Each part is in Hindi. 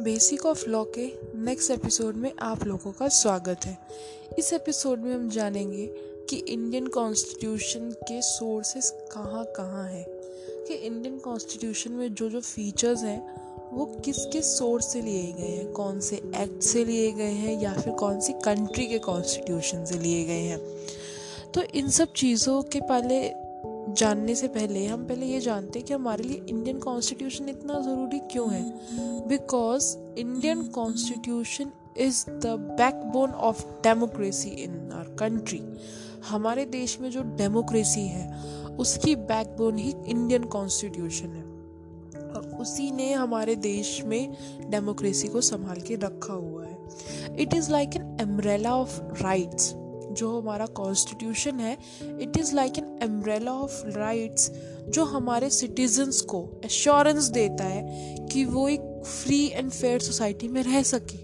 बेसिक ऑफ़ लॉ के नेक्स्ट एपिसोड में आप लोगों का स्वागत है। इस एपिसोड में हम जानेंगे कि इंडियन कॉन्स्टिट्यूशन के सोर्सेस कहाँ कहाँ हैं। कि इंडियन कॉन्स्टिट्यूशन में जो जो फीचर्स हैं, वो किस किस सोर्स से लिए गए हैं? कौन से एक्ट से लिए गए हैं या फिर कौन सी कंट्री के कॉन्स्टिट्यूशन से लिए गए हैं? तो इन सब चीज़ों के पहले जानने से पहले, हम पहले ये जानते हैं कि हमारे लिए इंडियन कॉन्स्टिट्यूशन इतना ज़रूरी क्यों है? Because Indian constitution is the backbone of democracy in our country हमारे देश में जो डेमोक्रेसी है, उसकी बैकबोन ही इंडियन कॉन्स्टिट्यूशन है। और उसी ने हमारे देश में डेमोक्रेसी को संभाल के रखा हुआ है। It is like an umbrella of rights जो हमारा कॉन्स्टिट्यूशन है it is like an umbrella of rights जो हमारे सिटीजन्स को एश्योरेंस देता है कि वो एक फ्री एंड फेयर सोसाइटी में रह सके।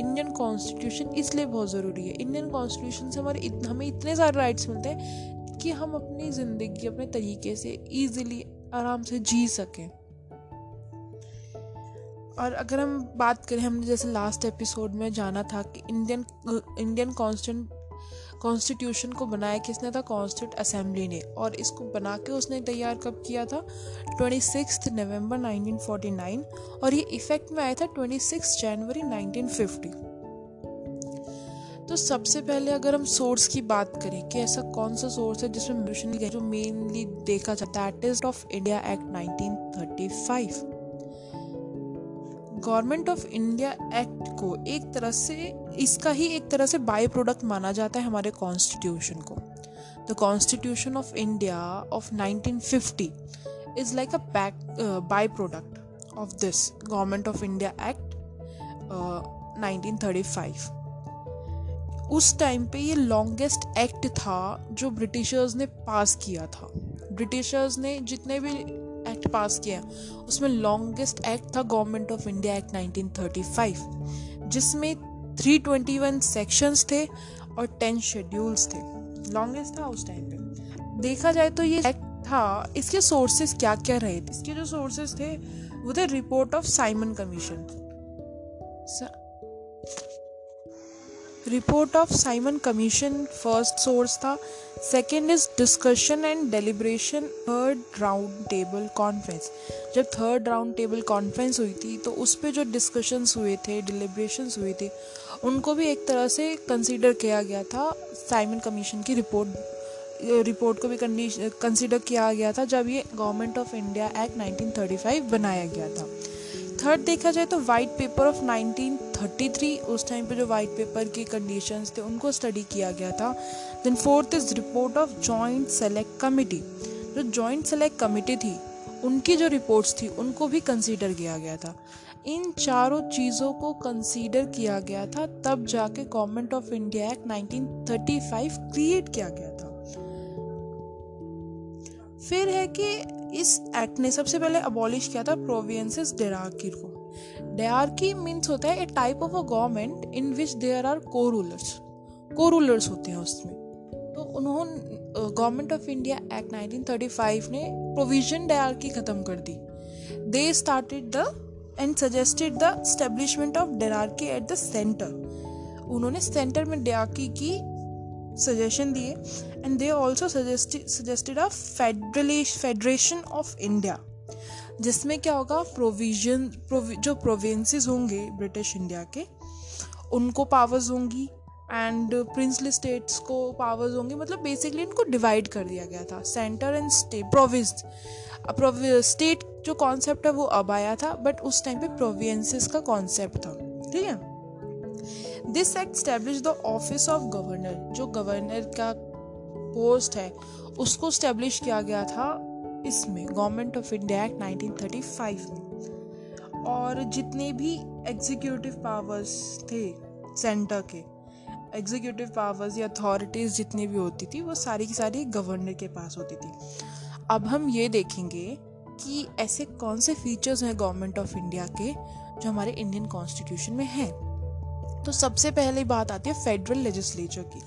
इंडियन कॉन्स्टिट्यूशन इसलिए बहुत ज़रूरी है। इंडियन कॉन्स्टिट्यूशन से हमारे इत, हमें इतने सारे राइट्स मिलते हैं कि हम अपनी ज़िंदगी अपने तरीके से ईजिली आराम से जी सकें। और अगर हम बात करें, हमने जैसे लास्ट एपिसोड में जाना था कि इंडियन इंडियन कॉन्स्टेंट कॉन्स्टिट्यूशन को बनाया किसने था? कॉन्स्टिट्यूट असेंबली ने। और इसको बना के उसने तैयार कब किया था? Twenty six November nineteen forty nine और ये इफ़ेक्ट में आया था twenty six January nineteen fifty तो सबसे पहले अगर हम सोर्स की बात करें कि ऐसा कौन सा सोर्स है जिसमें जो मेनली देखा जाता है that is of India act 1935 government of India act को एक तरह से, इसका ही एक तरह से बाई प्रोडक्ट माना जाता है हमारे कॉन्स्टिट्यूशन को। The constitution of India of 1950 is like a back by product of this government of India act 1935 उस टाइम पे ये लॉन्गेस्ट एक्ट था जो ब्रिटिशर्स ने पास किया था। ब्रिटिशर्स ने जितने भी एक्ट पास किया। उसमें लॉन्गेस्ट एक्ट था गवर्नमेंट ऑफ़ इंडिया एक्ट 1935 जिसमें 321 सेक्शंस थे और 10 शेड्यूल्स थे। लॉन्गेस्ट था उस टाइम पे। देखा जाए तो ये एक्ट था, इसके सोर्सेस क्या क्या रहे थे? इसके जो सोर्सेस थे, वो थे report of Simon commission report of Simon commission first source था। Second is discussion and deliberation third round table conference जब थर्ड राउंड टेबल कॉन्फ्रेंस हुई थी तो उस पर जो डिस्कशंस हुए थे डिलिब्रेशंस हुए थे, उनको भी एक तरह से कंसीडर किया गया था। साइमन कमीशन की रिपोर्ट रिपोर्ट को भी कंसीडर किया गया था, जब ये गवर्नमेंट ऑफ़ इंडिया एक्ट 1935 बनाया गया था। थर्ड देखा जाए तो वाइट पेपर ऑफ़ 1933 उस टाइम पे जो वाइट पेपर की कंडीशंस थे, उनको स्टडी किया गया था। Then fourth is report of joint select committee जो जॉइंट सेलेक्ट कमिटी थी, उनकी जो रिपोर्ट्स थी, उनको भी कंसीडर किया गया था। इन चारों चीज़ों को कंसीडर किया गया था, तब जाके government of India act 1935 create किया गया था। फिर है कि इस एक्ट ने सबसे पहले अबॉलिश किया था प्रोविंसेस डेराकी को। डेराकी मीन्स होता है a type of a government in which there are co rulers co rulers होते हैं उसमें। तो उन्होंने गवर्नमेंट ऑफ़ इंडिया एक्ट 1935 ने प्रोविज़न डेराकी खत्म कर दी। They started the and suggested the establishment of dyarchy at the centre उन्होंने सेंटर में डेराकी की सजेशन दिए and they also suggested a federation of India जिसमें क्या होगा प्रोविज़न प्रोवि, जो प्रोविंसेस होंगे ब्रिटिश इंडिया के उनको पावर्स होंगी एंड प्रिंसली स्टेट्स को पावर्स होंगे मतलब बेसिकली इनको डिवाइड कर दिया गया था centre and state province state जो कॉन्सेप्ट है वो अब आया था बट उस टाइम पे प्रोविंसेस का कॉन्सेप्ट था ठीक है? This act establish the office of governor जो गवर्नर का पोस्ट है, उसको स्टैब्लिश किया गया था इसमें गवर्नमेंट ऑफ़ इंडिया एक्ट 1935 में। और जितने भी एग्जीक्यूटिव पावर्स थे सेंटर के एग्जीक्यूटिव पावर्स या अथॉरिटीज़ जितनी भी होती थी, वो सारी की सारी गवर्नर के पास होती थी। अब हम ये देखेंगे कि ऐसे कौन से फीचर्स हैं गवर्नमेंट ऑफ़ इंडिया के, जो हमारे इंडियन कॉन्स्टिट्यूशन में हैं। तो सबसे पहले बात आती है फेडरल लेजिस्लेचर की।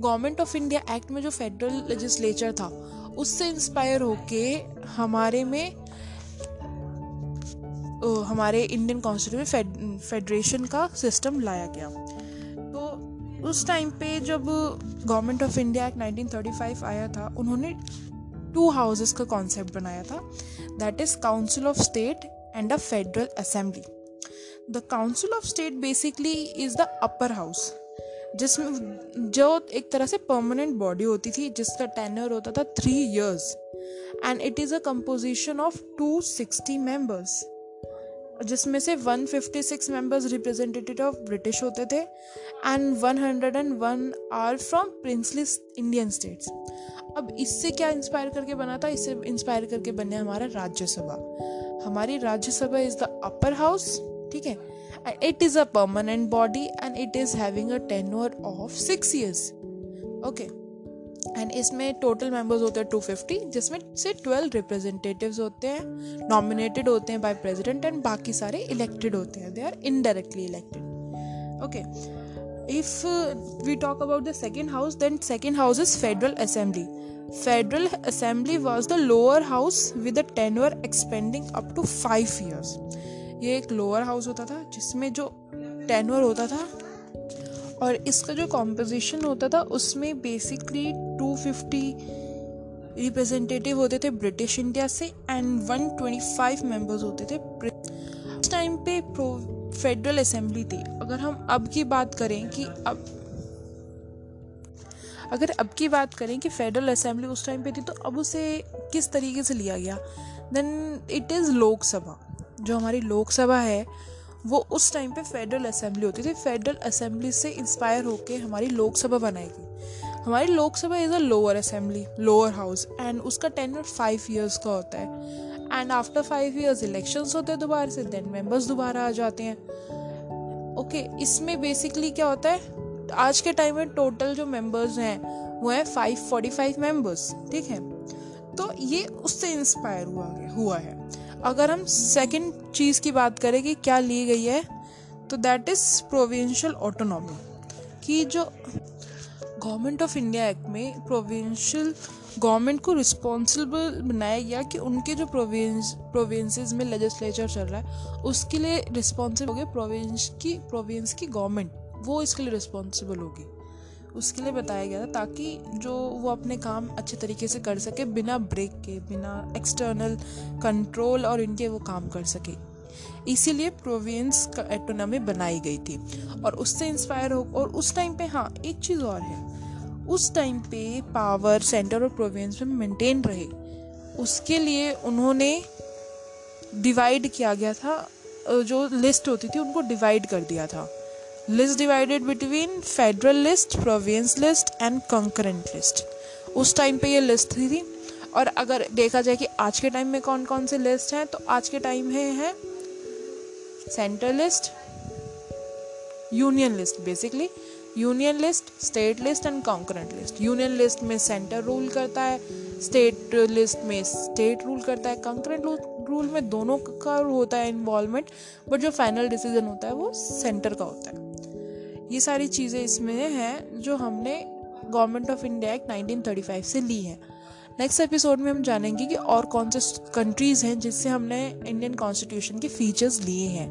गवर्नमेंट ऑफ़ इंडिया एक्ट में जो फेडरल लेजिस्लेचर था, उससे इंस्पायर होके हमारे में हमारे इंडियन कॉन्स्टिट्यूशन में फेडरेशन का सिस्टम लाया गया। तो उस टाइम पे जब गवर्नमेंट ऑफ़ इंडिया एक्ट 1935 आया था, उन्होंने टू हाउसेस का कॉन्सेप्ट बनाया था that is council of state and a federal assembly the council of state basically is the upper house जिसमें जो एक तरह से परमानेंट बॉडी होती थी, जिसका टेनर होता था three years and it is a composition of two sixty members जिसमें से 156 मेंबर्स रिप्रेजेंटेटिव ऑफ़ ब्रिटिश होते थे and 101 are from princely Indian states अब इससे क्या इंस्पायर करके बना था? इससे इंस्पायर करके बने हमारा राज्यसभा. हमारी Rajya Sabha is the upper house ठीक है? It is a permanent body and it is having a tenure of six years okay and इसमें टोटल मेंबर्स होते हैं टू फिफ्टी जिसमें से ट्वेल्व रिप्रेजेंटेटिव्स होते हैं नॉमिनेटेड होते हैं बाय प्रेसिडेंट एंड बाकी सारे इलेक्टेड होते हैं. They are indirectly elected okay if we talk about the second house then second house is federal assembly federal assembly was the lower house with a tenure expending up to five years ये एक लोअर हाउस होता था, जिसमें जो टेनवर होता था और इसका जो कॉम्पोजिशन होता था, उसमें बेसिकली 250 रिप्रेजेंटेटिव होते थे ब्रिटिश इंडिया से एंड 125 मेंबर्स होते थे उस टाइम पे फेडरल असेंबली थी। अगर हम अब की बात करें कि अब अगर अब की बात करें कि फेडरल असेंबली उस टाइम पे थी तो अब उसे किस तरीके से लिया गया? देन इट इज़ लोकसभा जो हमारी लोकसभा है वो उस टाइम पे फेडरल असेंबली होती थी। फेडरल असेंबली से इंस्पायर होके हमारी लोकसभा बनाएगी हमारी Lok Sabha is a lower assembly lower house and उसका टेनर फाइव ईयर्स का होता है। And after five years elections होते हैं दोबारा से देन मेंबर्स दोबारा आ जाते हैं। ओके okay, इसमें बेसिकली क्या होता है? आज के टाइम में टोटल जो मेंबर्स हैं वो हैं फाइव फोर्टी फाइव मेंबर्स ठीक है? तो ये उससे इंस्पायर हुआ हुआ है। अगर हम सेकंड चीज़ की बात करें कि क्या ली गई है तो दैट इज़ प्रोविंशियल ऑटोनॉमी कि जो गवर्नमेंट ऑफ़ इंडिया एक्ट में प्रोविंशियल गवर्नमेंट को रिस्पॉन्सिबल बनाया गया कि उनके जो प्रोविंस प्रोविंसेस में लेजिस्लेचर चल रहा है, उसके लिए रिस्पॉन्सिबल होगी प्रोविंस की प्रोविंस की गवर्नमेंट वो इसके लिए रिस्पॉन्सिबल होगी। उसके लिए बताया गया था ताकि जो वो अपने काम अच्छे तरीके से कर सके, बिना ब्रेक के, बिना एक्सटर्नल कंट्रोल और इनके वो काम कर सके। इसीलिए प्रोविंस का एटोनॉमी बनाई गई थी और उससे इंस्पायर हो, और उस टाइम पे हाँ एक चीज़ और है। उस टाइम पे पावर सेंटर और प्रोविंस में मेंटेन रहे। उसके लिए उन्होंने डिवाइड किया गया था। जो लिस्ट होती थी, उनको डिवाइड कर दिया था। List divided between federal list province list and concurrent list उस टाइम पे ये लिस्ट थी, थी। और अगर देखा जाए कि आज के टाइम में कौन कौन से लिस्ट हैं तो आज के टाइम में है central list union list basically union list state list and concurrent list union list में सेंटर रूल करता है स्टेट लिस्ट में स्टेट रूल करता है। कंकरेंट रूल में दोनों का होता है इन्वॉल्वमेंट बट जो फाइनल डिसीज़न होता है वो सेंटर का होता है। ये सारी चीज़ें इसमें हैं, जो हमने गवर्नमेंट ऑफ़ इंडिया एक्ट 1935 से ली है। नेक्स्ट एपिसोड में हम जानेंगे कि और कौन से कंट्रीज़ हैं जिससे हमने इंडियन कॉन्स्टिट्यूशन के फीचर्स लिए हैं।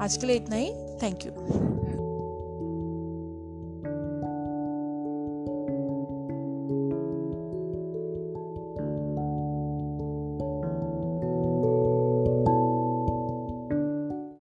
आज के लिए इतना ही। Thank you